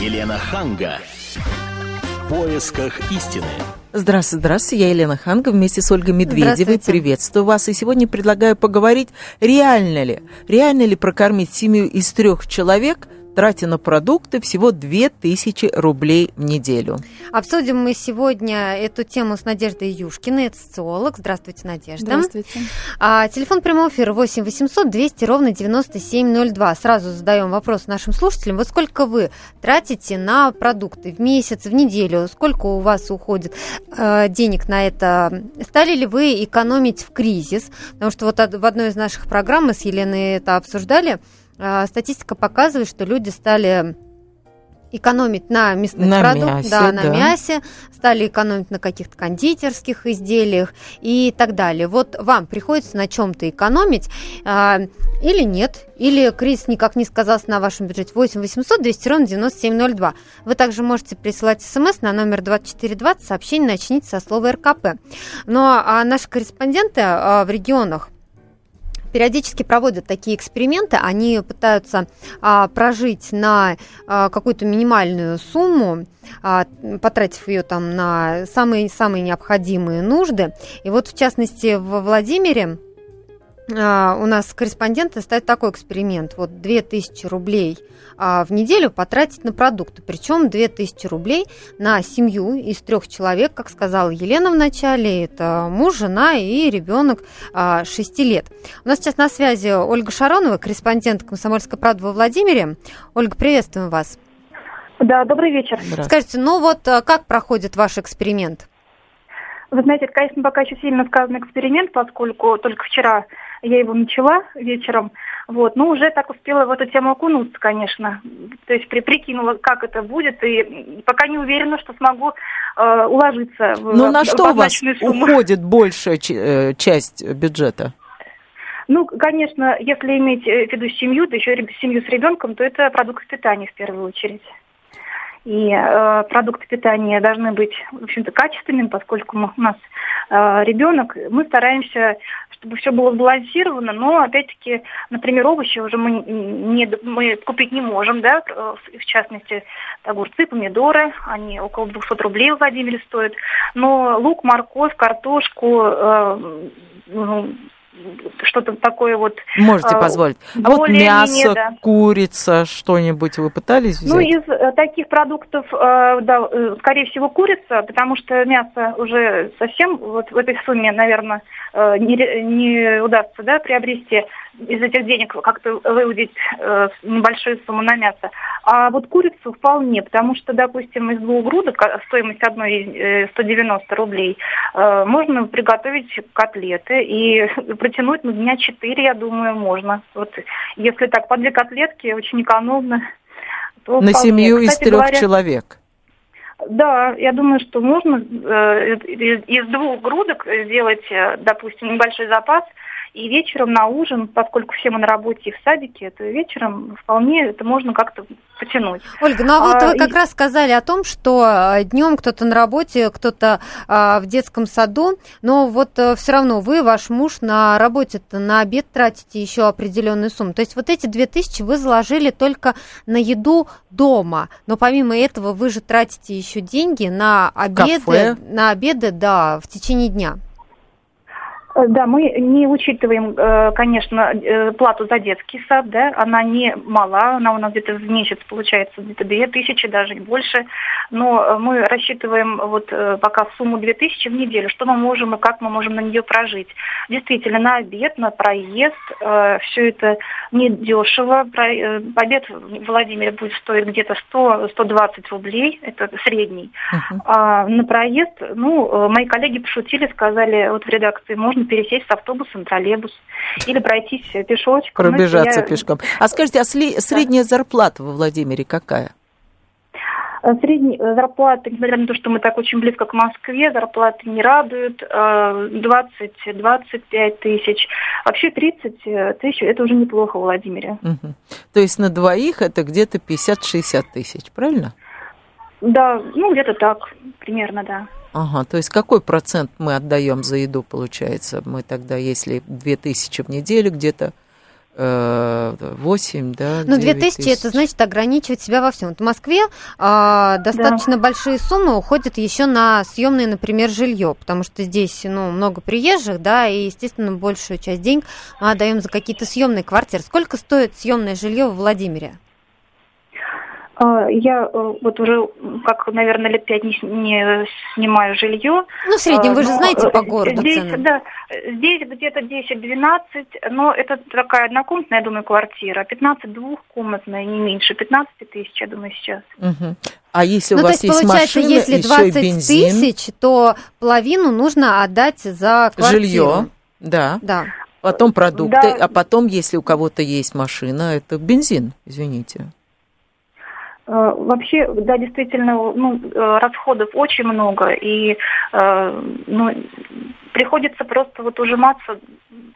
Елена Ханга. В поисках истины. Здравствуйте, здравствуйте, я Елена Ханга вместе с Ольгой Медведевой. Приветствую вас. И сегодня предлагаю поговорить, реально ли, реально ли прокормить семью из трех человек – тратя на продукты всего 2000 рублей в неделю. Обсудим мы сегодня эту тему с Надеждой Юшкиной, это социолог. Здравствуйте, Надежда. Здравствуйте. А, телефон прямого эфира 8 800 200 ровно 9702. Сразу задаем вопрос нашим слушателям. Вот сколько вы тратите на продукты в месяц, в неделю? Сколько у вас уходит э, денег на это? Стали ли вы экономить в кризис? Потому что вот в одной из наших программ мы с Еленой это обсуждали. А, статистика показывает, что люди стали экономить на мясных на продуктах, мясе, да, на да. мясе, стали экономить на каких-то кондитерских изделиях и так далее. Вот вам приходится на чем-то экономить а, или нет, или кризис никак не сказался на вашем бюджете. 8 800 200 ровно 9702. Вы также можете присылать смс на номер 2420, сообщение начните со слова РКП. Но а наши корреспонденты а, в регионах периодически проводят такие эксперименты, они пытаются а, прожить на а, какую-то минимальную сумму, а, потратив ее там на самые, самые необходимые нужды. И вот, в частности, в Владимире а, у нас корреспонденты ставят такой эксперимент. Вот 2000 рублей а, в неделю потратить на продукты. Причем 2000 рублей на семью из трех человек, как сказала Елена в начале. Это муж, жена и ребенок 6 а, лет. У нас сейчас на связи Ольга Шаронова, корреспондент «Комсомольской правды» во Владимире. Ольга, приветствуем вас. Да, добрый вечер. Скажите, ну вот как проходит ваш эксперимент? Вы знаете, это, конечно, пока еще сильно сказанный эксперимент, поскольку только вчера я его начала вечером, вот, но уже так успела в эту тему окунуться, конечно. То есть при, прикинула, как это будет, и пока не уверена, что смогу э, уложиться в Ну, на что у вас сумму. уходит большая э, часть бюджета? Ну, конечно, если иметь в виду семью, да еще семью с ребенком, то это продукты питания в первую очередь. И э, продукты питания должны быть, в общем-то, качественными, поскольку у нас э, ребенок. Мы стараемся, чтобы все было сбалансировано, но, опять-таки, например, овощи уже мы, не, мы купить не можем, да, в частности, огурцы, помидоры, они около 200 рублей в Владимире стоят. Но лук, морковь, картошку, э, ну, что-то такое вот. Можете э, позволить. А вот мясо, да. курица, что-нибудь вы пытались взять? Ну, из э, таких продуктов, э, да, э, скорее всего, курица, потому что мясо уже совсем вот в этой сумме, наверное, не, не удастся, да, приобрести из этих денег как-то выудить э, небольшую сумму на мясо. А вот курицу вполне, потому что, допустим, из двух грудок а, стоимость одной э, 190 рублей, э, можно приготовить котлеты и протянуть на дня 4, я думаю, можно. Вот если так, по две котлетки очень экономно. То на вполне. семью Кстати из трех говоря, человек. Да, я думаю, что можно э, из, из двух грудок сделать, э, допустим, небольшой запас – и вечером на ужин, поскольку все мы на работе и в садике, то вечером вполне это можно как-то потянуть. Ольга, ну а вот а, вы как и... раз сказали о том, что э, днем кто-то на работе, кто-то а, в детском саду, но вот а, э, все равно вы, ваш муж на работе-то на обед тратите еще определенную сумму. То есть вот эти две тысячи вы заложили только на еду дома, но помимо этого вы же тратите еще деньги на обеды, Кафе. на обеды, да, в течение дня. Э, да, мы не учитываем, э, конечно, э, плату за детский сад, да, она не мала, она у нас где-то в месяц получается где-то две тысячи, даже больше, но мы рассчитываем вот пока сумму две тысячи в неделю, что мы можем и как мы можем на нее прожить. Действительно, на обед, на проезд, все это недешево, обед в Владимире будет стоить где-то 100-120 рублей, это средний, uh-huh. а на проезд, ну, мои коллеги пошутили, сказали, вот в редакции, можно пересесть с автобуса на троллейбус или пройтись пешочком. Пробежаться я... пешком. А скажите, а средняя зарплата во Владимире какая? Э, Средняя э, зарплата, несмотря на то, что мы так очень близко к Москве, зарплаты не радуют. 20-25 э, тысяч. Вообще 30 тысяч – это уже неплохо в Владимире. Угу. То есть на двоих это где-то 50-60 тысяч, правильно? Да, ну где-то так, примерно, да. Ага, то есть какой процент мы отдаем за еду, получается? Мы тогда, если 2000 в неделю, где-то 8, да? Ну, 2000 тысяч. это значит ограничивать себя во всем. Вот в Москве а, достаточно да. большие суммы уходят еще на съемное, например, жилье, потому что здесь ну, много приезжих, да, и, естественно, большую часть денег мы отдаем за какие-то съемные квартиры. Сколько стоит съемное жилье в Владимире? А, я э, вот уже, как, наверное, лет пять не, не снимаю жилье. Ну, в среднем, вы же знаете по городу здесь, цены. Да, здесь где-то 10-12, но это такая однокомнатная, я думаю, квартира. 15 двухкомнатная, не меньше. 15 тысяч, я думаю, сейчас. Угу. А если ну, у вас то есть, есть получается, машина, если 20 тысяч, то половину нужно отдать за квартиру. Жилье, да. Да. Потом продукты, да. а потом, если у кого-то есть машина, это бензин, извините. Э, вообще, да, действительно, ну, э, расходов очень много, и э, ну, приходится просто вот ужиматься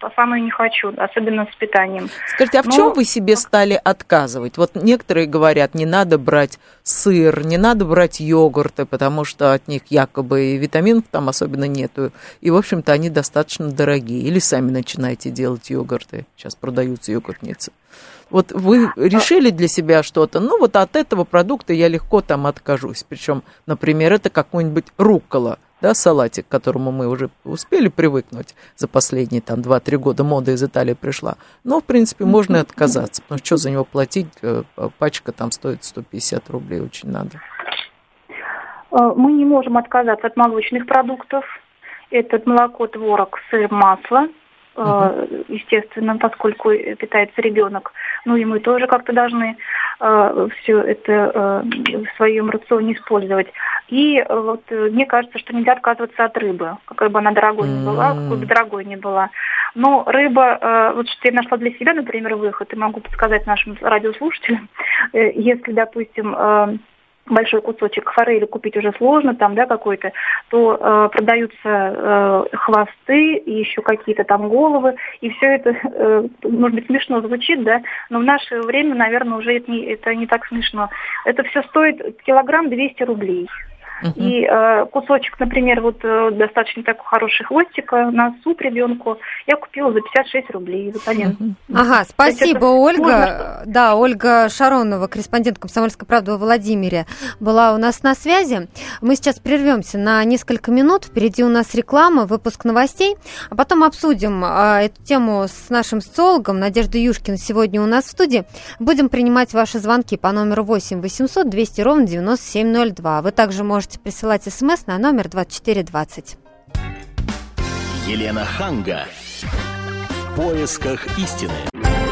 по самое не хочу, особенно с питанием. Скажите, а в Но... чем вы себе стали отказывать? Вот некоторые говорят, не надо брать сыр, не надо брать йогурты, потому что от них якобы витаминов там особенно нету, и, в общем-то, они достаточно дорогие. Или сами начинаете делать йогурты, сейчас продаются йогуртницы. Вот вы решили для себя что-то, ну вот от этого продукта я легко там откажусь. Причем, например, это какой-нибудь руккола, да, салатик, к которому мы уже успели привыкнуть за последние там 2-3 года, мода из Италии пришла. Но, в принципе, можно и отказаться, потому что за него платить, э, пачка там стоит 150 рублей, очень надо. Э, мы не можем отказаться от молочных продуктов. Это молоко, творог, сыр, масло uh естественно, поскольку питается ребенок. Ну и мы тоже как-то должны э, все это э, в своем рационе использовать. И вот мне кажется, что нельзя отказываться от рыбы, какой бы она дорогой ни была, какой бы дорогой ни была. Но рыба, вот что я нашла для себя, например, выход, и могу подсказать нашим радиослушателям, если, допустим, большой кусочек форели купить уже сложно, там, да, какой-то, то э, продаются э, хвосты еще какие-то там головы, и все это, э, может быть, смешно звучит, да, но в наше время, наверное, уже это не, это не так смешно. Это все стоит килограмм 200 рублей. Uh-huh. И э, кусочек, например, вот э, достаточно такой хороший хвостика на суп ребенку я купила за 56 рублей за талент. Uh-huh. Ага, спасибо, Ольга. Можно... Да, Ольга Шаронова, корреспондент «Комсомольской правды» во Владимире, была у нас на связи. Мы сейчас прервемся на несколько минут. Впереди у нас реклама, выпуск новостей, а потом обсудим э, эту тему с нашим социологом Надеждой Юшкин сегодня у нас в студии. Будем принимать ваши звонки по номеру 8 800 200 ровно 9702. Вы также можете можете присылать смс на номер 2420. Елена Ханга. В поисках истины.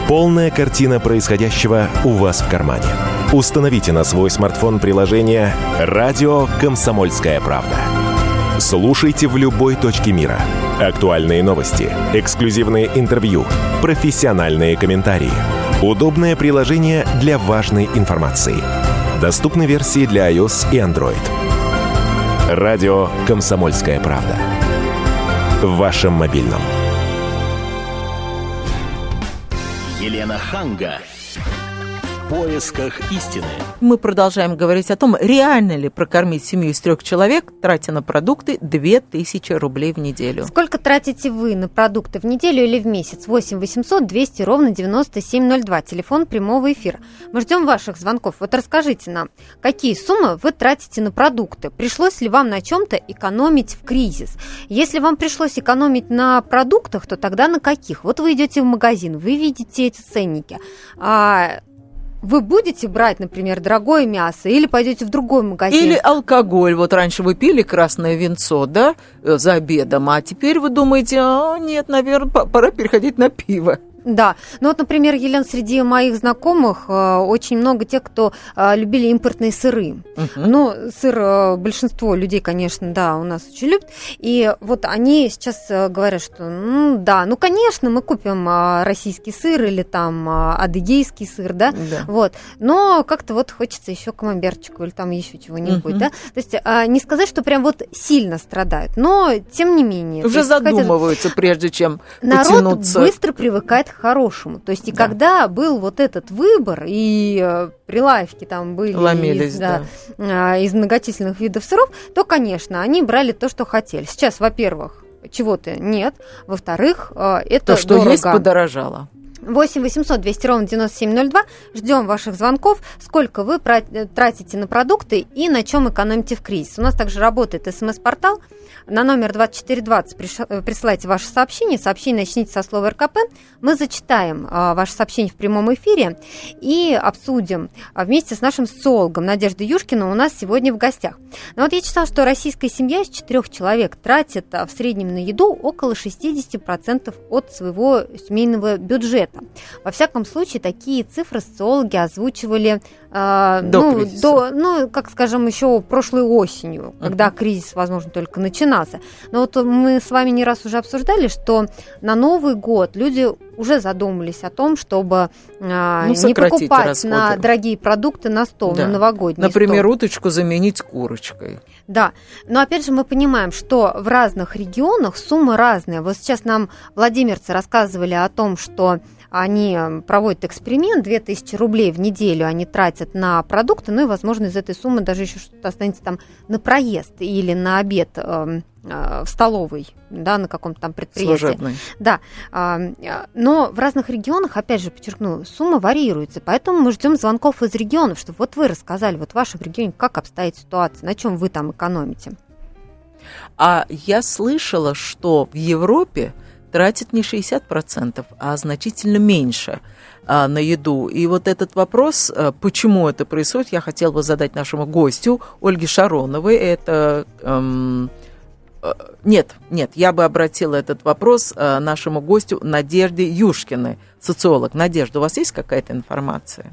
Полная картина происходящего у вас в кармане. Установите на свой смартфон приложение «Радио Комсомольская правда». Слушайте в любой точке мира. Актуальные новости, эксклюзивные интервью, профессиональные комментарии. Удобное приложение для важной информации. Доступны версии для iOS и Android. Радио «Комсомольская правда». В вашем мобильном. Елена Ханга поисках истины. Мы продолжаем говорить о том, реально ли прокормить семью из трех человек, тратя на продукты 2000 рублей в неделю. Сколько тратите вы на продукты в неделю или в месяц? 8 800 200 ровно 9702. Телефон прямого эфира. Мы ждем ваших звонков. Вот расскажите нам, какие суммы вы тратите на продукты? Пришлось ли вам на чем-то экономить в кризис? Если вам пришлось экономить на продуктах, то тогда на каких? Вот вы идете в магазин, вы видите эти ценники. А вы будете брать, например, дорогое мясо или пойдете в другой магазин? Или алкоголь. Вот раньше вы пили красное винцо, да, э, за обедом, а теперь вы думаете, а, нет, наверное, пора переходить на пиво. Да, ну вот, например, Елена, среди моих знакомых э, очень много тех, кто э, любили импортные сыры. Угу. Ну, сыр э, большинство людей, конечно, да, у нас очень любят. И вот они сейчас говорят, что, ну да, ну, конечно, мы купим российский сыр или там адыгейский сыр, да, да. вот. Но как-то вот хочется еще камамберчику или там еще чего-нибудь, угу. да. То есть не сказать, что прям вот сильно страдают, но тем не менее. Уже есть, задумываются, хотя... прежде чем Народ потянуться. быстро привыкает хорошему. То есть и да. когда был вот этот выбор, и э, прилавки там были Ломились, из, да, да. из многочисленных видов сыров, то, конечно, они брали то, что хотели. Сейчас, во-первых, чего-то нет. Во-вторых, э, это То, что дорого. есть, подорожало. 8 800 200 ровно 9702. Ждем ваших звонков. Сколько вы тратите на продукты и на чем экономите в кризис. У нас также работает смс-портал. На номер 2420 э, присылайте ваше сообщение. Сообщение начните со слова РКП. Мы зачитаем а, ваше сообщение в прямом эфире и обсудим а, вместе с нашим социологом Надеждой Юшкиной у нас сегодня в гостях. Но вот я читала, что российская семья из четырех человек тратит а, в среднем на еду около 60% от своего семейного бюджета. Во всяком случае, такие цифры социологи озвучивали до ну, кризиса. до, ну, как скажем, еще прошлой осенью, uh-huh. когда кризис, возможно, только начинался. Но вот мы с вами не раз уже обсуждали, что на Новый год люди уже задумались о том, чтобы ну, не покупать расходы. на дорогие продукты на стол, да. на новогодний Например, стол. уточку заменить курочкой. Да, но опять же мы понимаем, что в разных регионах суммы разные. Вот сейчас нам владимирцы рассказывали о том, что они проводят эксперимент, 2000 рублей в неделю они тратят на продукты, ну и, возможно, из этой суммы даже еще что-то останется там на проезд или на обед эм, в столовой, да, на каком-то там предприятии. Служебный. Да, э, но в разных регионах, опять же, подчеркну, сумма варьируется, поэтому мы ждем звонков из регионов, чтобы вот вы рассказали, вот в вашем регионе как обстоит ситуация, на чем вы там экономите. А я слышала, что в Европе тратит не 60%, а значительно меньше а, на еду. И вот этот вопрос, а, почему это происходит, я хотела бы задать нашему гостю Ольге Шароновой. Это... Эм, э, нет, нет, я бы обратила этот вопрос э, нашему гостю Надежде Юшкиной, социолог. Надежда, у вас есть какая-то информация?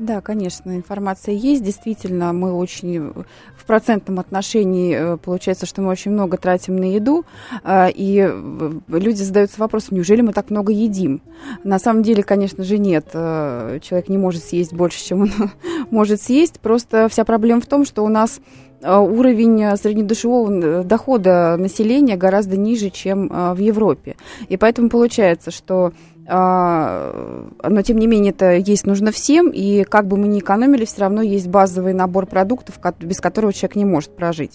Да, конечно, информация есть. Действительно, мы очень в процентном отношении э, получается, что мы очень много тратим на еду, а, и э, люди задаются вопросом, неужели мы так много едим? На самом деле, конечно же, нет. Э, человек не может съесть больше, чем он может съесть. Просто вся проблема в том, что у нас уровень среднедушевого дохода населения гораздо ниже, чем в Европе. И поэтому получается, что но тем не менее это есть нужно всем, и как бы мы ни экономили, все равно есть базовый набор продуктов, без которого человек не может прожить.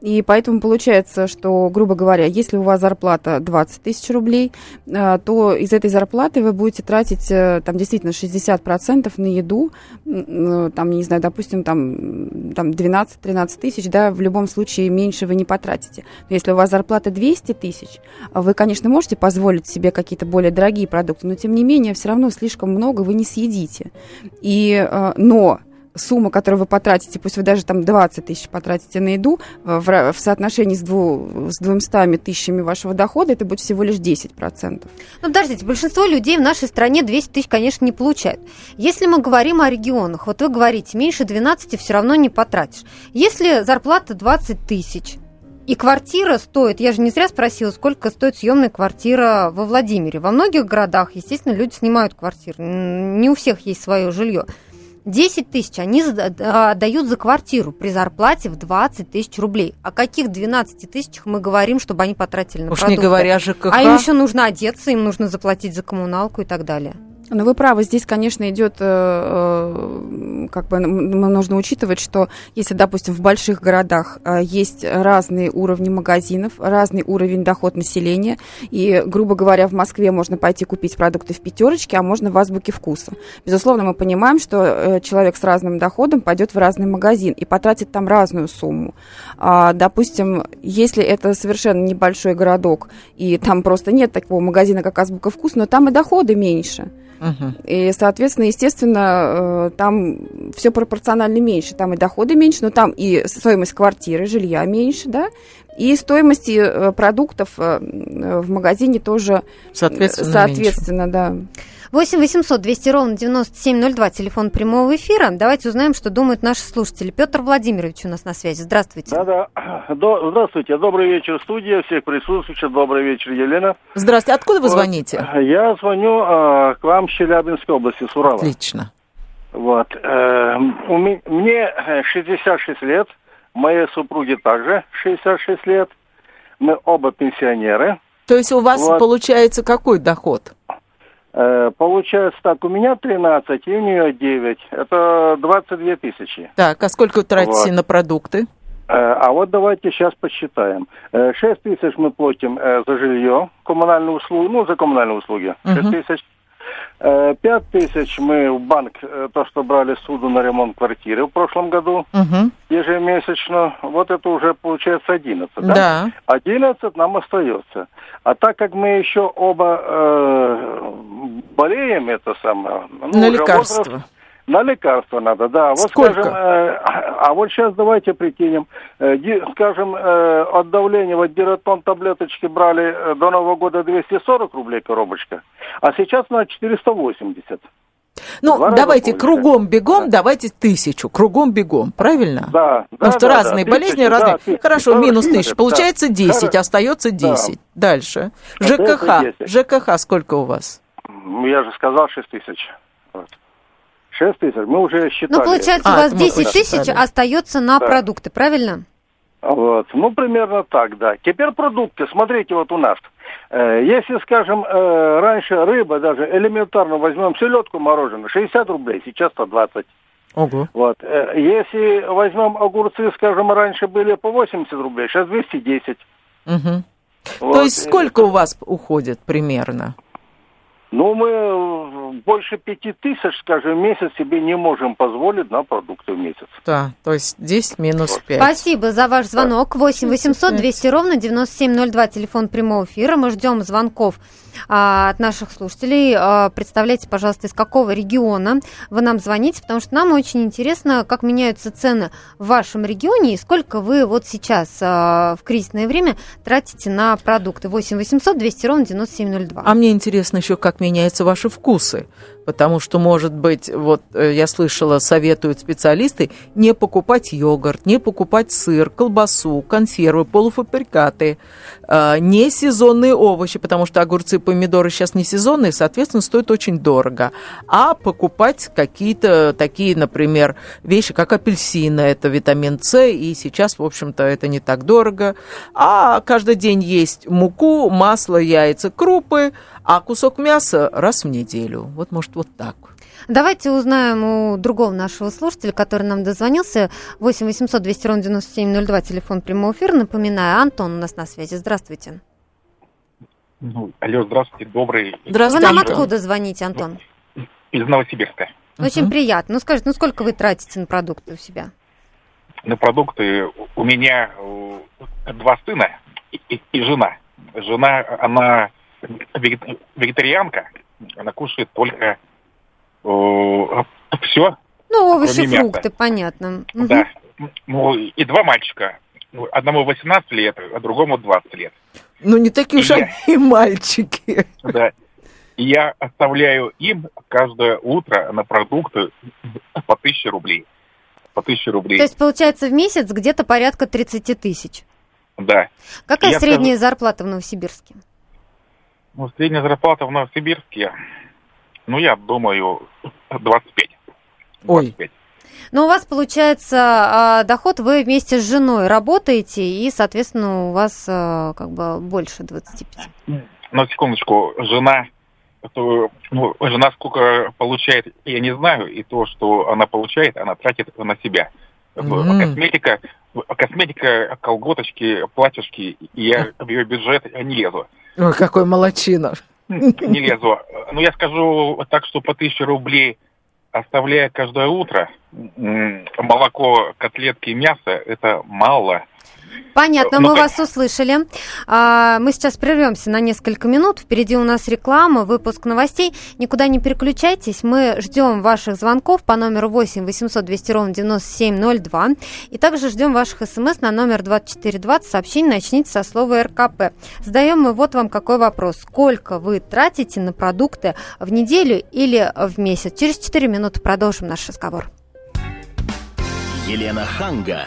И поэтому получается, что, грубо говоря, если у вас зарплата 20 тысяч рублей, а, то из этой зарплаты вы будете тратить э, там действительно 60% на еду, э, там, не знаю, допустим, там, там 12-13 тысяч, да, в любом случае меньше вы не потратите. Если у вас зарплата 200 тысяч, вы, конечно, можете позволить себе какие-то более дорогие продукты, продукты, но тем не менее все равно слишком много вы не съедите. И, э, но сумма, которую вы потратите, пусть вы даже там 20 тысяч потратите на еду, в, в соотношении с, дву, с 200 тысячами вашего дохода, это будет всего лишь 10%. Ну, подождите, большинство людей в нашей стране 200 тысяч, конечно, не получают. Если мы говорим о регионах, вот вы говорите, меньше 12 все равно не потратишь. Если зарплата 20 тысяч, и квартира стоит, я же не зря спросила, сколько стоит съемная квартира во Владимире. Во многих городах, естественно, люди снимают квартиры. Не у всех есть свое жилье. 10 тысяч они дают за квартиру при зарплате в 20 тысяч рублей. О каких 12 тысячах мы говорим, чтобы они потратили на Уж продукты? не говоря ЖКХ. А им еще нужно одеться, им нужно заплатить за коммуналку и так далее. Но вы правы, здесь, конечно, идет, э, э, как бы нужно учитывать, что если, допустим, в больших городах э, есть разные уровни магазинов, разный уровень доход населения, и, грубо говоря, в Москве можно пойти купить продукты в пятерочке, а можно в азбуке вкуса. Безусловно, мы понимаем, что человек с разным доходом пойдет в разный магазин и потратит там разную сумму. А, допустим, если это совершенно небольшой городок, и там просто нет такого магазина, как азбука вкус, но там и доходы меньше. И, соответственно, естественно, э, там все пропорционально меньше. Там и доходы меньше, но там и стоимость квартиры, жилья меньше, да, и стоимости э, продуктов э, в магазине тоже соответственно, соответственно да. 8 800 200 ровно 9702, телефон прямого эфира. Давайте узнаем, что думают наши слушатели. Петр Владимирович у нас на связи. Здравствуйте. Да-да. До, здравствуйте. Добрый вечер, студия. Всех присутствующих. Добрый вечер, Елена. Здравствуйте. Откуда вы вот. звоните? Я звоню э, к вам с Челябинской области, с Урала. Отлично. Вот. Э, у меня, мне 66 лет. Моей супруге также 66 лет. Мы оба пенсионеры. То есть у вас вот. получается какой доход? Э, получается так, у меня 13, и у нее 9. Это 22 тысячи. Так, а сколько вы тратите вот. на продукты? Э, а вот давайте сейчас посчитаем. 6 э, тысяч мы платим за жилье, коммунальные услуги, ну, за коммунальные услуги. 6 угу. тысяч. Э, пять тысяч мы в банк, э, то, что брали суду на ремонт квартиры в прошлом году, Угу. ежемесячно. Вот это уже получается 11, да? Да. 11 нам остается. А так как мы еще оба э, болеем, это самое... ну, На лекарства. возраст- на лекарства надо, да. Вот Сколько? скажем, э, а вот сейчас давайте прикинем, э, ди- скажем, э, от давления вот диратон таблеточки брали до Нового года 240 рублей коробочка, а сейчас на 480. Ну, Два давайте кругом бегом, давайте тысячу, кругом бегом, правильно? Да, да, Потому что да, разные да, болезни, тысячу, разные. да, тысячу. Хорошо, минус да. тысяча. Получается 10, Хоро- остается 10. Дальше. Остается ЖКХ. 10. ЖКХ сколько у вас? Я же сказал 6 тысяч. Вот. 6 тысяч, мы уже считали. Ну, получается, А, у вас это мы 10 тысяч остается на Да. продукты, правильно? Вот. Ну, примерно так, да. Теперь продукты. Смотрите, вот у нас. Э, Если, скажем, э, раньше рыба, даже элементарно возьмем селедку мороженое, 60 рублей, сейчас 120. Ого. Вот. Э, Если возьмем огурцы, скажем, раньше были по 80 рублей, сейчас 210. Мгм. То Вот. есть сколько у вас уходит примерно? Ну, мы э, больше пяти тысяч, скажем, в месяц себе не можем позволить на продукты в месяц. Да, то есть 10 минус 5. Спасибо за ваш звонок. 8 800 200 ровно 9702, телефон прямого эфира. Мы ждем звонков а, от наших слушателей. А, представляйте, пожалуйста, из какого региона вы нам звоните, потому что нам очень интересно, как меняются цены в вашем регионе и сколько вы вот сейчас а, в кризисное время тратите на продукты. 8 800 200 ровно 9702. А мне интересно еще, как меняются ваши вкусы. Потому что, может быть, вот э, я слышала, советуют специалисты не покупать йогурт, не покупать сыр, колбасу, консервы, полуфабрикаты, э, не сезонные овощи, потому что огурцы и помидоры сейчас не сезонные, соответственно, стоят очень дорого. А покупать какие-то такие, например, вещи, как апельсины, это витамин С, и сейчас, в общем-то, это не так дорого. А каждый день есть муку, масло, яйца, крупы, а кусок мяса раз в неделю. Вот, может, вот так. Давайте узнаем у другого нашего слушателя, который нам дозвонился. 8 800 200 ровно 9702, телефон прямого эфира. Напоминаю, Антон у нас на связи. Здравствуйте. Ну, алло, здравствуйте, добрый. Вы Здравствуйте. нам Антон. откуда звоните, Антон? Из Новосибирска. Очень Мгм. приятно. Ну, скажите, ну сколько вы тратите на продукты у себя? На продукты у меня э, два сына и, и- и жена. Жена, она вегетарианка, она кушает только все, Ну, овощи, Кроме мяса. фрукты, понятно. Да. Ну, и два мальчика. Ну, Одному 18 лет, а другому 20 лет. Ну, не такие уж они и мальчики. Да. И я оставляю им каждое утро на продукты по 1000 рублей. По 1000 рублей. То есть, получается, в месяц где-то порядка 30 тысяч. Да. Какая Я средняя зарплата в Новосибирске? Ну, средняя зарплата в Новосибирске, ну, я думаю, 25. Ой. 25. Но у вас, получается, а, доход, вы вместе с женой работаете, и, соответственно, у вас а, как бы больше 25. Но секундочку, жена, то, ну, жена сколько получает, я не знаю, и то, что она получает, она тратит на себя. Мгм. Косметика, косметика, колготочки, платьишки, я в ее бюджет не лезу. Ой, какой молочина. Не лезу. Ну, я скажу так, что по 1000 рублей, оставляя каждое утро, молоко, котлетки и мясо, это мало. Понятно, Ну, мы вас услышали. А, Мы сейчас прервемся на несколько минут. Впереди у нас реклама, выпуск новостей. Никуда не переключайтесь. Мы ждем ваших звонков по номеру 8 800 200 ровно 9702. И также ждем ваших смс на номер 2420. Сообщение начните со слова РКП. Задаем мы вот вам какой вопрос. Сколько вы тратите на продукты в неделю или в месяц? Через 4 минуты продолжим наш разговор. Елена Ханга.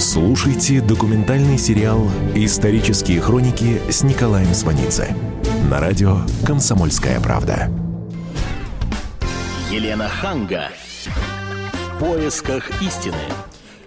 Слушайте документальный сериал «Исторические хроники» с Николаем Сванидзе на радио «Комсомольская правда». Елена Ханга. В поисках истины.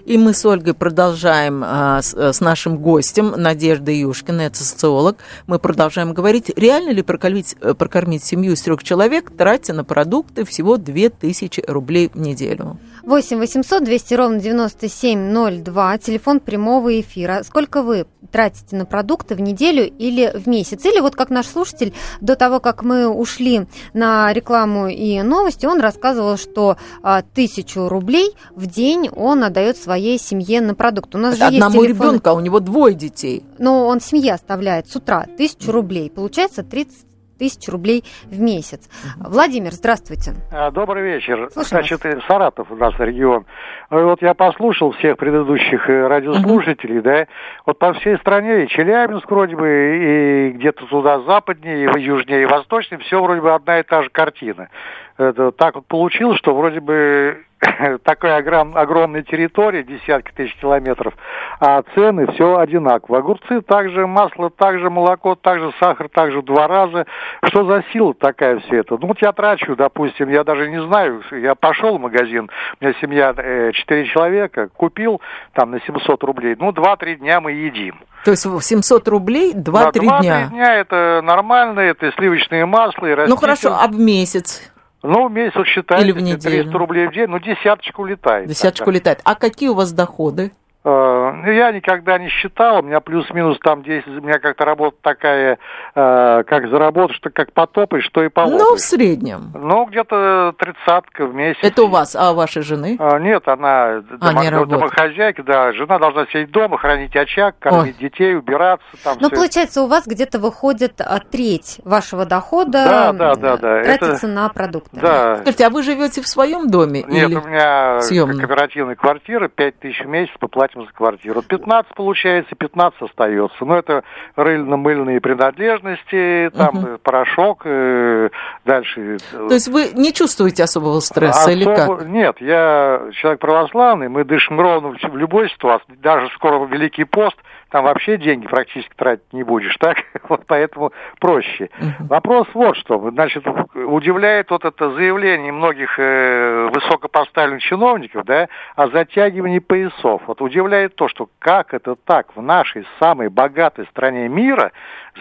И мы с Ольгой продолжаем а, с, с нашим гостем Надеждой Юшкиной, это социолог. Мы продолжаем говорить, реально ли прокормить, э, прокормить семью из трех человек, тратя на продукты всего 2000 рублей в неделю. 8 800 200 ровно 9702, телефон прямого эфира. Сколько вы тратите на продукты в неделю или в месяц? Или вот как наш слушатель, до того, как мы ушли на рекламу и новости, он рассказывал, что а, тысячу рублей в день он отдает своей семье на продукт. У нас же Одному есть телефон... ребенку, а у него двое детей. Но он семье оставляет с утра тысячу рублей. Получается 30 тысяч рублей в месяц. Владимир, здравствуйте. А, Добрый вечер. Слушаю Значит, э, Саратов у нас регион. Ну, Вот я послушал всех предыдущих э, радиослушателей, да, вот по всей стране, и Челябинск вроде бы, и где-то туда западнее, и южнее, и восточнее, все вроде бы одна и та же картина. Это так вот получилось, что вроде бы такая огром, огромная территория, десятки тысяч километров, а цены все одинаково. Огурцы также, масло также, молоко также, сахар также в два раза. Что за сила такая все это? Ну вот я трачу, допустим, я даже не знаю, я пошел в магазин, у меня семья э, четыре человека, купил там на 700 рублей, ну два-три дня мы едим. То есть 700 рублей 2-3 Да, дня. дня это нормально, это сливочные масла и Ну растительные. хорошо, а в месяц? Ну, в месяц вот считайте, Или в неделю. 300 рублей в день, ну, десяточку летает. Десяточку тогда. летает. А какие у вас доходы? Э, ну, Я никогда не считал, у меня плюс-минус там 10, у меня как-то работа такая, э, как заработаешь, что как потопаешь, что и полопаешь. Ну, в среднем. Ну, где-то тридцатка в месяц. Это у вас, а у вашей жены? А, Нет, она домо- не работает. домохозяйка, да. Жена должна сидеть дома, хранить очаг, кормить детей, убираться. Там Ну, всё. получается, у вас где-то выходит а, треть вашего дохода Да, да, да, да. тратится Это- на продукты. Да. Скажите, а вы живете в своем доме? Нет, или... у меня съемная? кооперативная квартира, 5 тысяч в месяц поплатим за квартиру. 15 получается, 15 остается. Но это рыльно-мыльные принадлежности, там э, порошок, э, дальше... э, То есть вы не чувствуете особого стресса или особо- как? Нет, я человек православный, мы дышим ровно в любой ситуации. Даже скоро Великий пост, там вообще деньги практически тратить не будешь, так? Вот поэтому проще. Вопрос вот что. Значит, удивляет вот это заявление многих э, высокопоставленных чиновников, да, о затягивании поясов. Вот удивляет то, что как это так в нашей самой богатой стране мира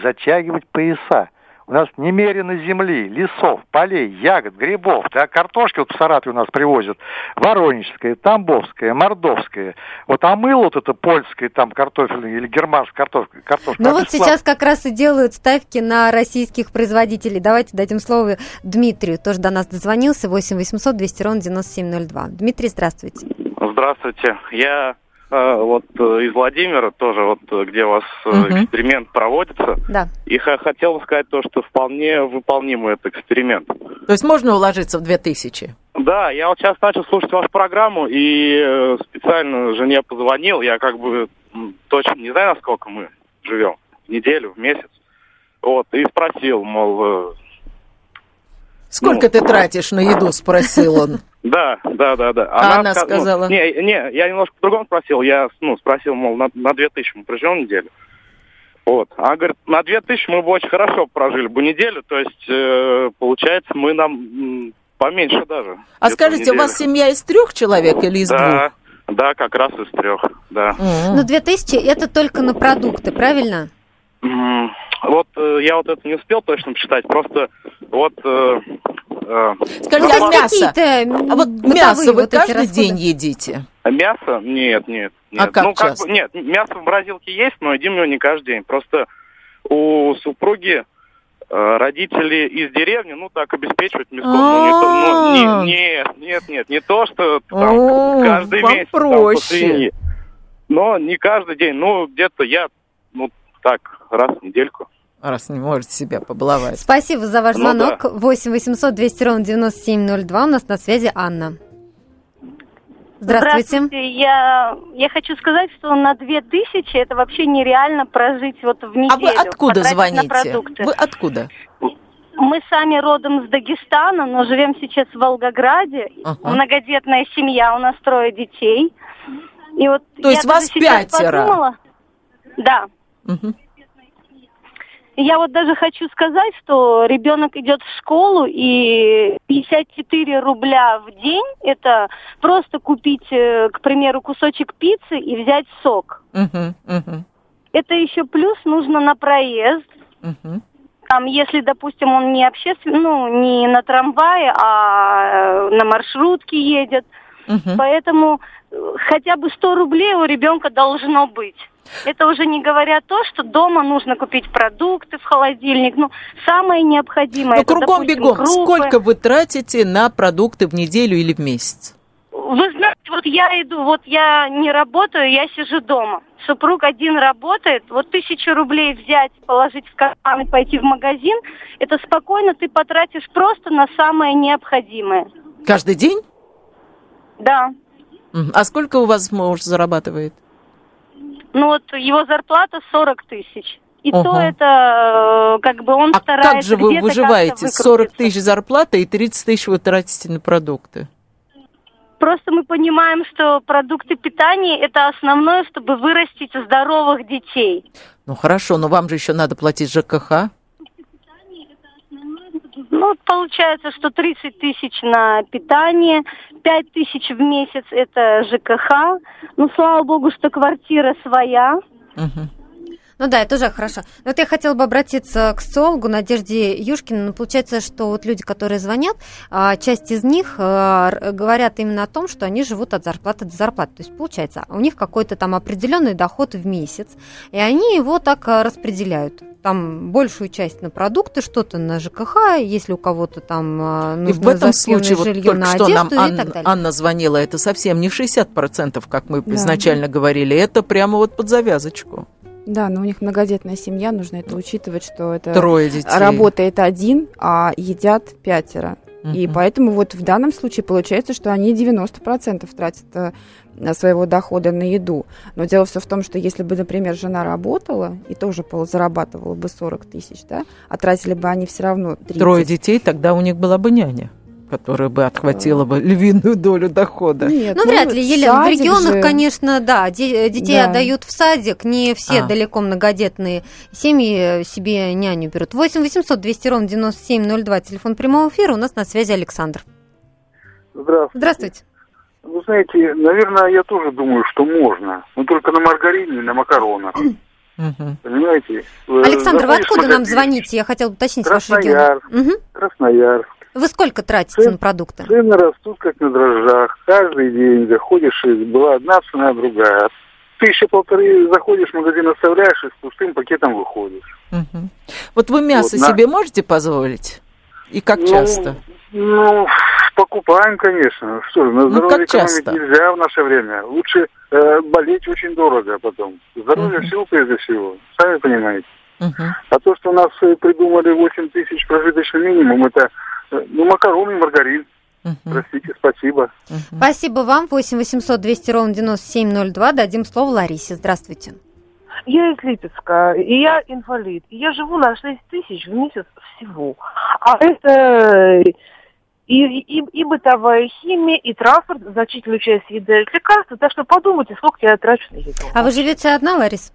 затягивать пояса. У нас немерено земли, лесов, полей, ягод, грибов, да, картошки вот в Саратове у нас привозят, воронежская, тамбовская, мордовская. Вот а мыло вот это польское, там, картофельное или германская картошка. картошка Ну вот сейчас как раз и делают ставки на российских производителей. Давайте дадим слово Дмитрию. Тоже до нас дозвонился. 8 800 200 ровно 9702. Дмитрий, здравствуйте. Здравствуйте. Я вот э, из Владимира тоже, вот э, где у вас Мгм. эксперимент проводится. Да. И хотел бы сказать то, что вполне выполнимый этот эксперимент. То есть можно уложиться в 2000? Да, я вот сейчас начал слушать вашу программу и специально жене позвонил. Я как бы точно не знаю, насколько мы живем. В неделю, в месяц. Вот, и спросил, мол, Сколько Ну. ты тратишь на еду, спросил он. Да, да, да, да. А она ска- ну, сказала? не, не, я немножко по-другому спросил. Я, ну, спросил, мол, на, на 2000 мы проживем неделю. Вот. Она говорит, на 2000 мы бы очень хорошо прожили бы неделю. То есть, э, получается, мы нам поменьше даже. А скажите, у вас семья из трех человек или из Да, да, как раз из трех, да. двух? М. Но 2000 это только на продукты, правильно? М, Вот э, я вот это не успел точно посчитать, просто вот... э, Скажите, Ну, а мясо? А вот мясо вы вот каждый расходы? день едите? Мясо? Нет, нет. нет. А как ну, как часто? бы, нет, мясо в морозилке есть, но едим его не каждый день. Просто у супруги э, родители из деревни, ну, так обеспечивают мяском. Ну, не то- ну, А. не- нет, нет, нет, не то, что там О, каждый месяц там, попроще. свиньи. Но не каждый день. Ну, где-то я, ну, так, раз в недельку. Раз не можете себя побаловать. Спасибо за ваш Ну звонок. да. 8 800 200 ровно 9702. У нас на связи Анна. Здравствуйте. Я, я хочу сказать, что на 2000 это вообще нереально прожить вот в неделю. А вы откуда звоните? Вы откуда? Мы сами родом с Дагестана, но живем сейчас в Волгограде. Ага. Многодетная семья, у нас трое детей. И вот То есть вас пятеро? подумала- Да. Мгм. Я вот даже хочу сказать, что ребенок идет в школу, и 54 рубля в день это просто купить, э, к примеру, кусочек пиццы и взять сок. Мгм, мгм, Это еще плюс нужно на проезд. мгм. Там, если, допустим, он не обществен, ну, не на трамвае, а э, на маршрутке едет. Мгм. Поэтому э, хотя бы 100 рублей у ребенка должно быть. Это уже не говоря то, что дома нужно купить продукты в холодильник. Ну, самое необходимое. Ну, это, кругом допустим, бегом. крупы. Сколько вы тратите на продукты в неделю или в месяц? Вы знаете, вот я иду, вот я не работаю, я сижу дома. Супруг один работает, вот тысячу рублей взять, положить в карман и пойти в магазин, это спокойно ты потратишь просто на самое необходимое. Каждый день? Да. А сколько у вас муж зарабатывает? Ну вот его зарплата 40 тысяч. И Ого. то это э, как бы он А старается как же вы выживаете? как-то 40 тысяч зарплата и 30 тысяч вы тратите на продукты. Просто мы понимаем, что продукты питания это основное, чтобы вырастить здоровых детей. Ну хорошо, но вам же еще надо платить ЖКХ. Ну, получается, что 30 тысяч на питание, 5 тысяч в месяц это ЖКХ. Ну, слава богу, что квартира своя. Ну да, это уже хорошо. Но вот я хотела бы обратиться к социологу Надежде Юшкиной. Ну, получается, что вот люди, которые звонят, а, часть из них а, говорят именно о том, что они живут от зарплаты до зарплаты. То есть, получается, у них какой-то там определенный доход в месяц, и они его так а, распределяют. Там большую часть на продукты, что-то на ЖКХ, если у кого-то там а, И нужно в этом случае, вот только на что нам Ан- так далее. Анна звонила, это совсем не 60%, как мы Да. изначально говорили, это прямо вот под завязочку. Да, но у них многодетная семья, нужно это учитывать, что это Трое детей. работает один, а едят пятеро. И Мгм. поэтому вот в данном случае получается, что они 90% тратят э, своего дохода на еду. Но дело все в том, что если бы, например, жена работала и тоже зарабатывала бы 40 тысяч, да, а тратили бы они все равно 30. Трое детей, тогда у них была бы няня, которая бы отхватила бы львиную долю дохода. Нет, Ну, вряд ли, Елена. В регионах, же. конечно, да, де- детей Да. отдают в садик, не все А. далеко многодетные семьи себе няню берут. 8 800 200 ровно 9702, телефон прямого эфира, у нас на связи Александр. Здравствуйте. Здравствуйте. Вы знаете, наверное, я тоже думаю, что можно. Но только на маргарине и на макаронах. Понимаете? Александр, вы откуда нам звоните? Я хотела уточнить ваш регион. Красноярск. Мгм. Красноярск. Вы сколько тратите Цен- на продукты? Цены растут, как на дрожжах. Каждый день заходишь, и была одна цена, другая. Тысяча полторы заходишь в магазин, оставляешь, и с пустым пакетом выходишь. Мгм. Вот вы мясо Вот, на- себе можете позволить? И как Ну, часто? Ну, покупаем, конечно. Что же, на Ну, здоровье как экономить часто? нельзя в наше время. Лучше э, болеть очень дорого потом. Здоровье Мгм. всего прежде всего. Сами понимаете. Мгм. А то, что у нас э, придумали 8 тысяч прожиточный минимум, это ну, макароны маргарин. Мгм. Простите, спасибо. Мгм. Спасибо вам. 8 800 200 ровно 9702. Дадим слово Ларисе. Здравствуйте. Я из Липецка, и я инвалид. И я живу на 6 тысяч в месяц всего. А это и, и, и бытовая химия, и транспорт, значительную часть съедает лекарства. Так что подумайте, сколько я трачу на еду. А вы живете одна, Ларис?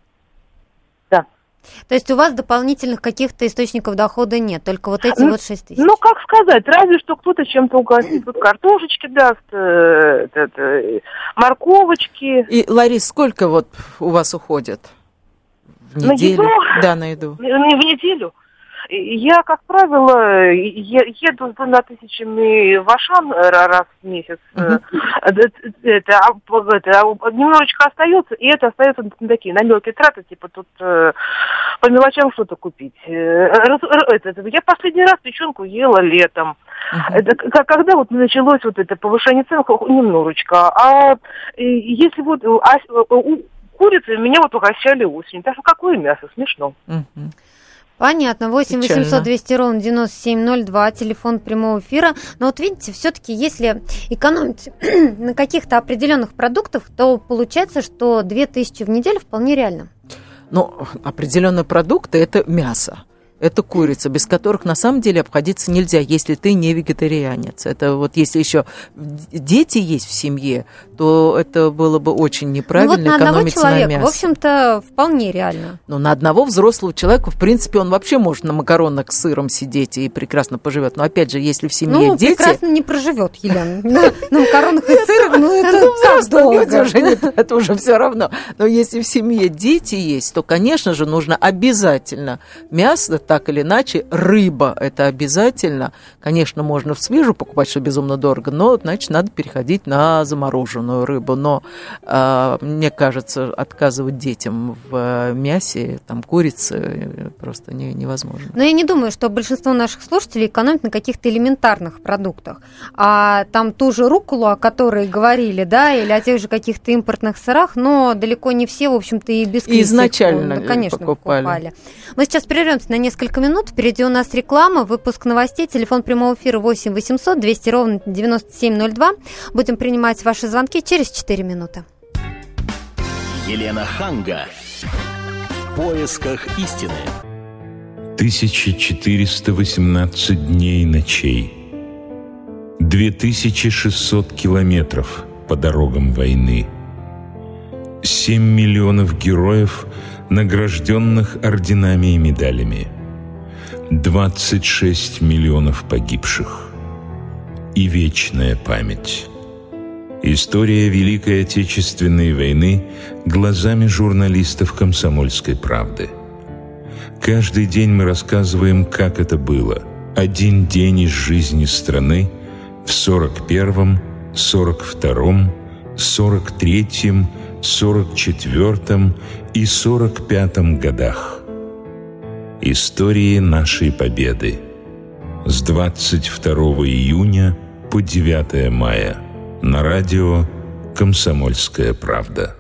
То есть у вас дополнительных каких-то источников дохода нет, только вот эти Ну, вот 6 тысяч. Ну, как сказать, разве что кто-то чем-то угостит. Вот картошечки даст, э, это, это, э, морковочки. И, Ларис, сколько вот у вас уходит в На неделю? еду? Да, на еду. Не в неделю. Я, как правило, еду с двумя тысячами в Ашан э, раз в месяц. Это, это, п- это, немножечко остается, и это остается на такие, на мелкие траты, типа тут э, по мелочам что-то купить. Э, я последний раз печенку ела летом. Это когда вот началось вот это повышение цен, немножечко. А если вот а, у курицы меня вот угощали осенью. Так что какое мясо? Смешно. Мгм. Понятно. 8 Печально. 800 200 ровно 9702, телефон прямого эфира. Но вот видите, все-таки если экономить на каких-то определенных продуктах, то получается, что 2000 в неделю вполне реально. Ну, определенные продукты – это мясо. Это курица, без которых на самом деле обходиться нельзя, если ты не вегетарианец. Это вот если еще дети есть в семье, то это было бы очень неправильно ну, вот на одного человека, на мясо. в общем-то, вполне реально. Ну, на одного взрослого человека, в принципе, он вообще может на макаронах с сыром сидеть и прекрасно поживет. Но опять же, если в семье ну, дети... прекрасно не проживет, Елена. На макаронах и сыром, ну, это как долго. Это уже все равно. Но если в семье дети есть, то, конечно же, нужно обязательно мясо так или иначе, рыба – это обязательно. Конечно, можно в свежую покупать, что безумно дорого, но, значит, надо переходить на замороженную рыбу. Но, э, мне кажется, отказывать детям в мясе, там, курице просто не, невозможно. Но я не думаю, что большинство наших слушателей экономит на каких-то элементарных продуктах. А там ту же руколу, о которой говорили, да, или о тех же каких-то импортных сырах, но далеко не все, в общем-то, и без критику, Изначально да, конечно, покупали. покупали. Мы сейчас прервемся на несколько несколько минут. Впереди у нас реклама, выпуск новостей, телефон прямого эфира 8 800 200 ровно 9702. Будем принимать ваши звонки через 4 минуты. Елена Ханга. В поисках истины. 1418 дней и ночей. 2600 километров по дорогам войны. 7 миллионов героев, награжденных орденами и медалями – 26 миллионов погибших и вечная память. История Великой Отечественной войны глазами журналистов «Комсомольской правды». Каждый день мы рассказываем, как это было. Один день из жизни страны в 41-м, 42-м, 43-м, 44-м и 45-м годах – Истории нашей победы. С 22 июня по 9 мая на радио «Комсомольская правда».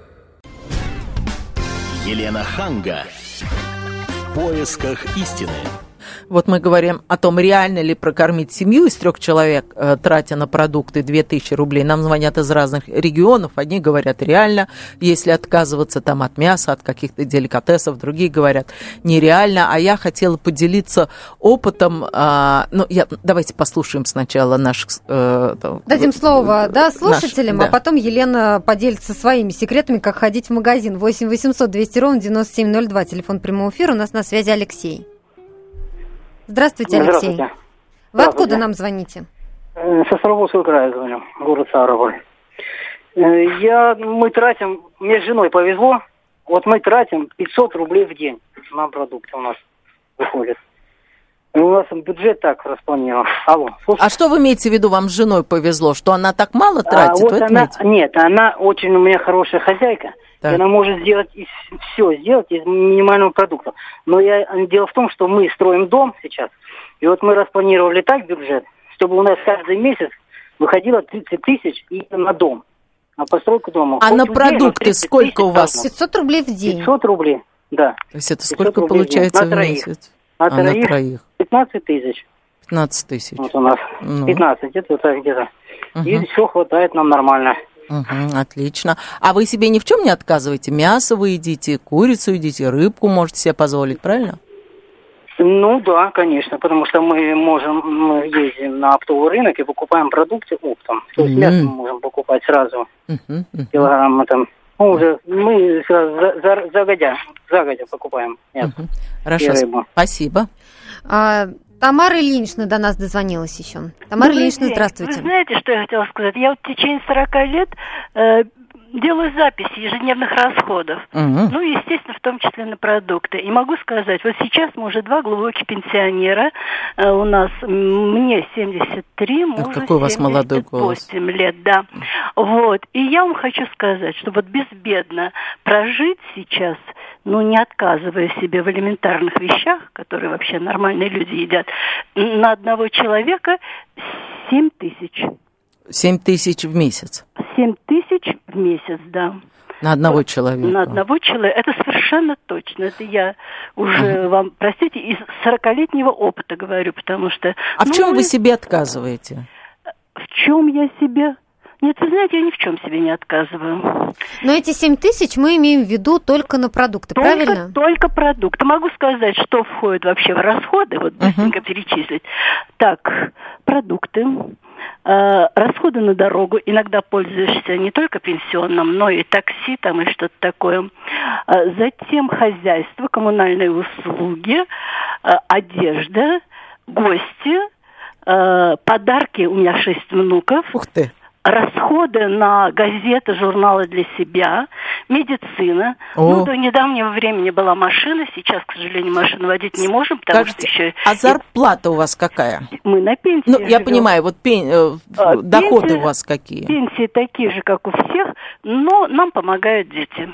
Елена Ханга. В поисках истины. Вот мы говорим о том, реально ли прокормить семью из трех человек, э, тратя на продукты 2000 рублей. Нам звонят из разных регионов. Одни говорят реально, если отказываться там от мяса, от каких-то деликатесов. Другие говорят нереально. А я хотела поделиться опытом. А, ну, я, давайте послушаем сначала наших... Э, Дадим слово да, слушателям, наш, да. а потом Елена поделится своими секретами, как ходить в магазин. 8 800 200 ровно 9702, телефон прямого эфира. У нас на связи Алексей. Здравствуйте, Алексей. Здравствуйте. Вы Здравствуйте. откуда нам звоните? Э, со Ставропольского края звоню, город Саровой. Э, я, мы тратим, мне с женой повезло, вот мы тратим 500 рублей в день на продукты у нас выходит. У нас бюджет так распланирован. Алло, слушай. А что вы имеете в виду, вам с женой повезло, что она так мало тратит? А, вот она, нет, она очень у меня хорошая хозяйка. Так. И она может сделать из, все, сделать из минимального продукта. Но я, дело в том, что мы строим дом сейчас, и вот мы распланировали так бюджет, чтобы у нас каждый месяц выходило 30 тысяч на дом, на постройку дома. А Хоть на продукты сколько у вас? 500 рублей в день. 500 рублей, да. То есть это сколько получается в, в месяц? На, а, троих, на троих? 15 тысяч. 15 тысяч. Вот у нас ну. 15, это где-то. Угу. И все хватает нам нормально. Угу, отлично. А вы себе ни в чем не отказываете? Мясо вы едите, курицу едите, рыбку можете себе позволить, правильно? Ну да, конечно, потому что мы можем, мы ездим на оптовый рынок и покупаем продукты оптом. То есть mm-hmm. мясо мы можем покупать сразу, mm-hmm. килограмма там. Ну, уже мы сразу за, за, загодя, загодя покупаем мясо mm-hmm. Хорошо, и рыбу. спасибо. А, Тамара Ильинична до нас дозвонилась еще. Тамара Добрый Ильинична, здравствуйте. Вы знаете, что я хотела сказать? Я вот в течение 40 лет э, делаю записи ежедневных расходов. Угу. Ну, естественно, в том числе на продукты. И могу сказать, вот сейчас мы уже два глубоких пенсионера. Э, у нас, мне 73, мужу какой у вас молодой голос. лет, да. Вот. И я вам хочу сказать, что вот безбедно прожить сейчас – ну, не отказывая себе в элементарных вещах, которые вообще нормальные люди едят, на одного человека 7 тысяч. 7 тысяч в месяц? 7 тысяч месяц, да. На одного вот, человека? На одного человека. Это совершенно точно. Это я уже uh вам, простите, из 40-летнего опыта говорю, потому что... А ну, в чем мы... вы себе отказываете? В чем я себе? Нет, вы знаете, я ни в чем себе не отказываю. Но эти 7 тысяч мы имеем в виду только на продукты, только, правильно? Только продукты. Могу сказать, что входит вообще в расходы, вот быстренько uh-huh. перечислить. Так, продукты, э, расходы на дорогу, иногда пользуешься не только пенсионным, но и такси там и что-то такое. Э, затем хозяйство, коммунальные услуги, э, одежда, гости, э, подарки, у меня шесть внуков. Ух ты! Расходы на газеты, журналы для себя, медицина. О. Ну, до недавнего времени была машина, сейчас, к сожалению, машину водить не можем, потому Скажите, что еще... А зарплата у вас какая? Мы на пенсии Ну, я живем. понимаю, вот пен... А, доходы пенсии- у вас какие? Пенсии такие же, как у всех, но нам помогают дети.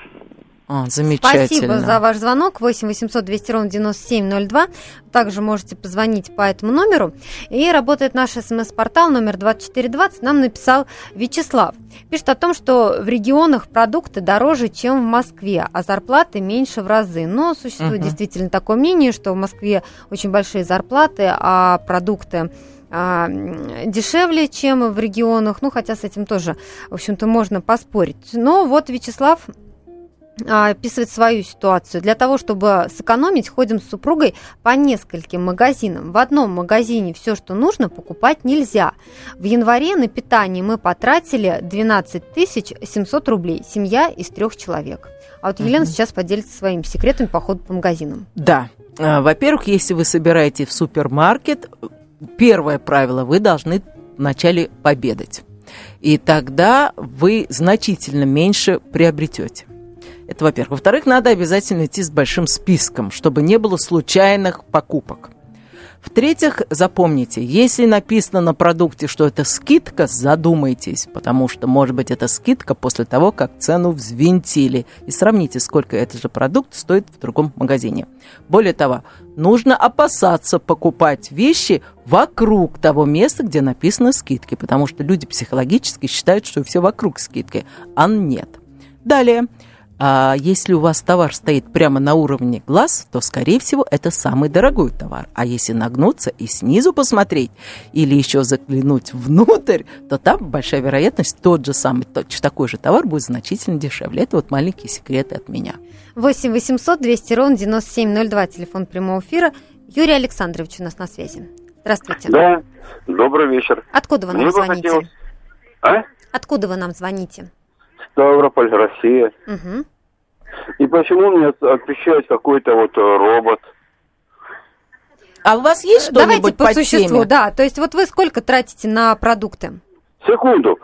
А, замечательно. Спасибо за ваш звонок. 8 800 200 ровно 9702. Также можете позвонить по этому номеру. И работает наш смс-портал номер 2420. Нам написал Вячеслав. Пишет о том, что в регионах продукты дороже, чем в Москве, а зарплаты меньше в разы. Но существует Мгм. действительно такое мнение, что в Москве очень большие зарплаты, а продукты а, дешевле, чем в регионах. Ну, хотя с этим тоже, в общем-то, можно поспорить. Но вот Вячеслав описывает свою ситуацию. Для того, чтобы сэкономить, ходим с супругой по нескольким магазинам. В одном магазине все, что нужно, покупать нельзя. В январе на питание мы потратили 12 700 рублей. Семья из трех человек. А вот Елена Мгм. сейчас поделится своими секретами по ходу по магазинам. Да. А, Во-первых, если вы собираете в супермаркет, первое правило, вы должны вначале победать. И тогда вы значительно меньше приобретете. Это во-первых. Во-вторых, надо обязательно идти с большим списком, чтобы не было случайных покупок. В-третьих, запомните, если написано на продукте, что это скидка, задумайтесь, потому что, может быть, это скидка после того, как цену взвинтили. И сравните, сколько этот же продукт стоит в другом магазине. Более того, нужно опасаться покупать вещи вокруг того места, где написано скидки, потому что люди психологически считают, что все вокруг скидки, а нет. Далее. А если у вас товар стоит прямо на уровне глаз, то, скорее всего, это самый дорогой товар. А если нагнуться и снизу посмотреть, или еще заглянуть внутрь, то там большая вероятность тот же самый, точно такой же товар будет значительно дешевле. Это вот маленькие секреты от меня. 8 800 200 ровно 9702, телефон прямого эфира. Юрий Александрович у нас на связи. Здравствуйте. Да, добрый вечер. Откуда вы нам Мне звоните? хотелось- А? Откуда вы нам звоните? Ставрополь, Россия. Мгм. И почему мне от- отвечает какой-то вот э, робот? А у вас есть Давайте что-нибудь по по существу, теме? да. То есть вот вы сколько тратите на продукты? Секунду.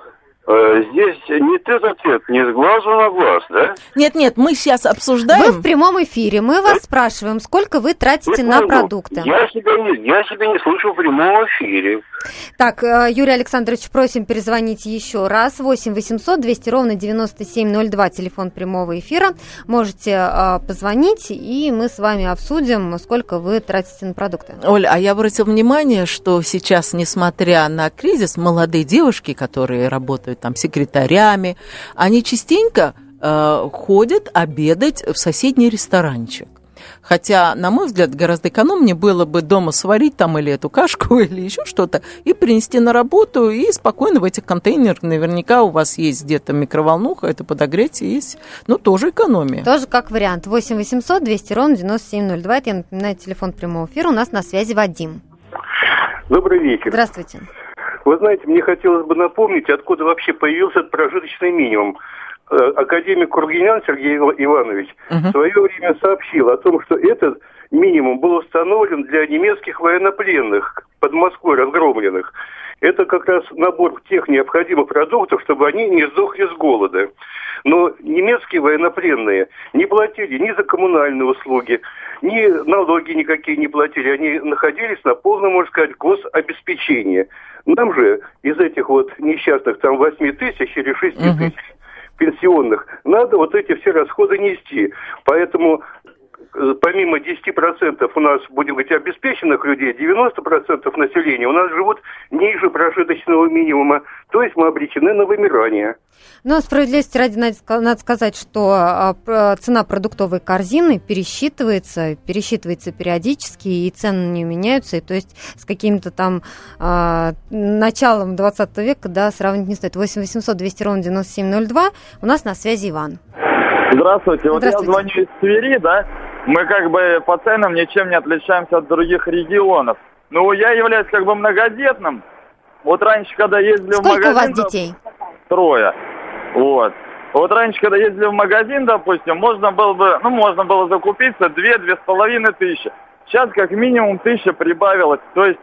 Э, здесь не тет ответ, не с глазу на глаз, да? Нет, нет, мы сейчас обсуждаем. Вы в прямом эфире. Мы вас спрашиваем, сколько вы тратите на Секунду. продукты. Я себя не, я себя не слышу в прямом эфире. Так, э, Юрий Александрович, просим перезвонить еще раз. 8 800 200 ровно 9702, телефон прямого эфира. Можете э, позвонить, и мы с вами обсудим, сколько вы тратите на продукты. Оля, а я обратил внимание, что сейчас, несмотря на кризис, молодые девушки, которые работают там секретарями, они частенько э, ходят обедать в соседний ресторанчик. Хотя, на мой взгляд, гораздо экономнее было бы дома сварить там или эту кашку, или еще что-то, и принести на работу, и спокойно в этих контейнерах наверняка у вас есть где-то микроволнуха, это подогреть, есть, ну, тоже экономия. Тоже как вариант. 8 800 200 ровно 9702. Это, я напоминаю, телефон прямого эфира. У нас на связи Вадим. Добрый вечер. Здравствуйте. Вы знаете, мне хотелось бы напомнить, откуда вообще появился этот прожиточный минимум. Э, Академик Кургинян Сергей Ива- Иванович в свое время сообщил о том, что этот минимум был установлен для немецких военнопленных под Москвой разгромленных. Это как раз набор тех необходимых продуктов, чтобы они не сдохли с голода. Но немецкие военнопленные не платили ни за коммунальные услуги, ни налоги никакие не платили. Они находились на полном, можно сказать, гособеспечении. Нам же из этих вот несчастных там 8 тысяч или 6 тысяч пенсионных надо вот эти все расходы нести. Поэтому помимо 10% у нас, будем говорить, обеспеченных людей, 90% населения у нас живут ниже прожиточного минимума. То есть мы обречены на вымирание. Но справедливости ради надо сказать, что а, цена продуктовой корзины пересчитывается, пересчитывается периодически, и цены не меняются, и то есть с каким-то там э, началом 20 века, да, сравнить не стоит. 8 800 200 ровно 9702. У нас на связи Иван. Здравствуйте. Вот я звоню из Твери, да. Мы как бы по ценам ничем не отличаемся от других регионов. Ну, я являюсь как бы многодетным. Вот раньше, когда ездили Сколько в магазин... Сколько у вас детей? Трое. Вот. Вот раньше, когда ездили в магазин, допустим, можно было бы, ну, можно было закупиться две-две с половиной тысячи. Сейчас как минимум тысяча прибавилось. То есть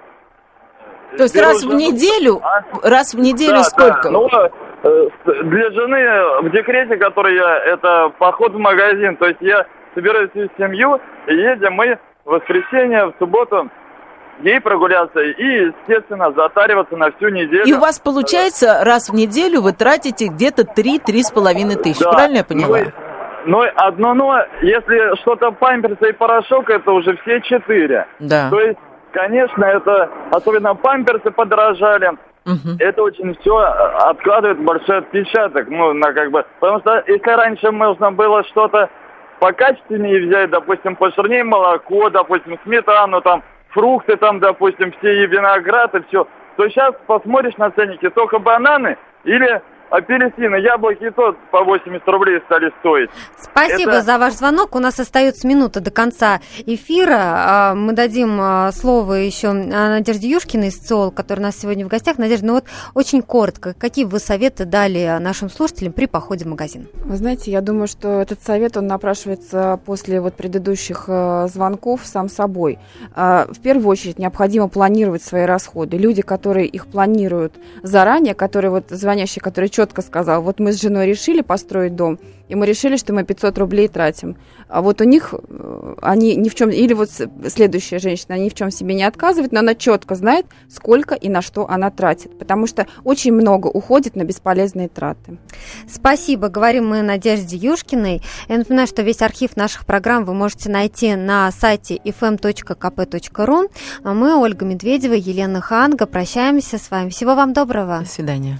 то есть раз в неделю, а? раз в неделю да, сколько? Да. Ну, э, для жены в декрете, который я, это поход в магазин. То есть я собираю всю семью и едем мы в воскресенье, в субботу ей прогуляться и, естественно, затариваться на всю неделю. И у вас получается, раз в неделю вы тратите где-то 3-3,5 тысячи, да. правильно я поняла? Ну, ну, одно но, если что-то памперсы и порошок, это уже все четыре. Да. То есть Конечно, это, особенно памперсы подорожали. Угу. Это очень все откладывает большой отпечаток. Ну, на как бы. Потому что если раньше можно было что-то покачественнее взять, допустим, пожирнее молоко, допустим, сметану, там, фрукты, там, допустим, все и виноград, и все, то сейчас посмотришь на ценники, только бананы или апельсины, яблоки то по 80 рублей стали стоить. Спасибо Это... за ваш звонок. У нас остается минута до конца эфира. А, мы дадим а, слово еще Надежде Юшкиной, социолог, который у нас сегодня в гостях. Надежда, ну вот очень коротко, какие вы советы дали нашим слушателям при походе в магазин? Вы знаете, я думаю, что этот совет, он напрашивается после вот предыдущих э, звонков сам собой. А, в первую очередь необходимо планировать свои расходы. Люди, которые их планируют заранее, которые вот звонящие, которые четко сказал, вот мы с женой решили построить дом, и мы решили, что мы 500 рублей тратим. А вот у них, э, они ни в чем, или вот следующая женщина, они ни в чем себе не отказывает, но она четко знает, сколько и на что она тратит, потому что очень много уходит на бесполезные траты. Спасибо, говорим мы Надежде Юшкиной. Я напоминаю, что весь архив наших программ вы можете найти на сайте fm.kp.ru. А мы, Ольга Медведева, Елена Ханга, прощаемся с вами. Всего вам доброго. До свидания.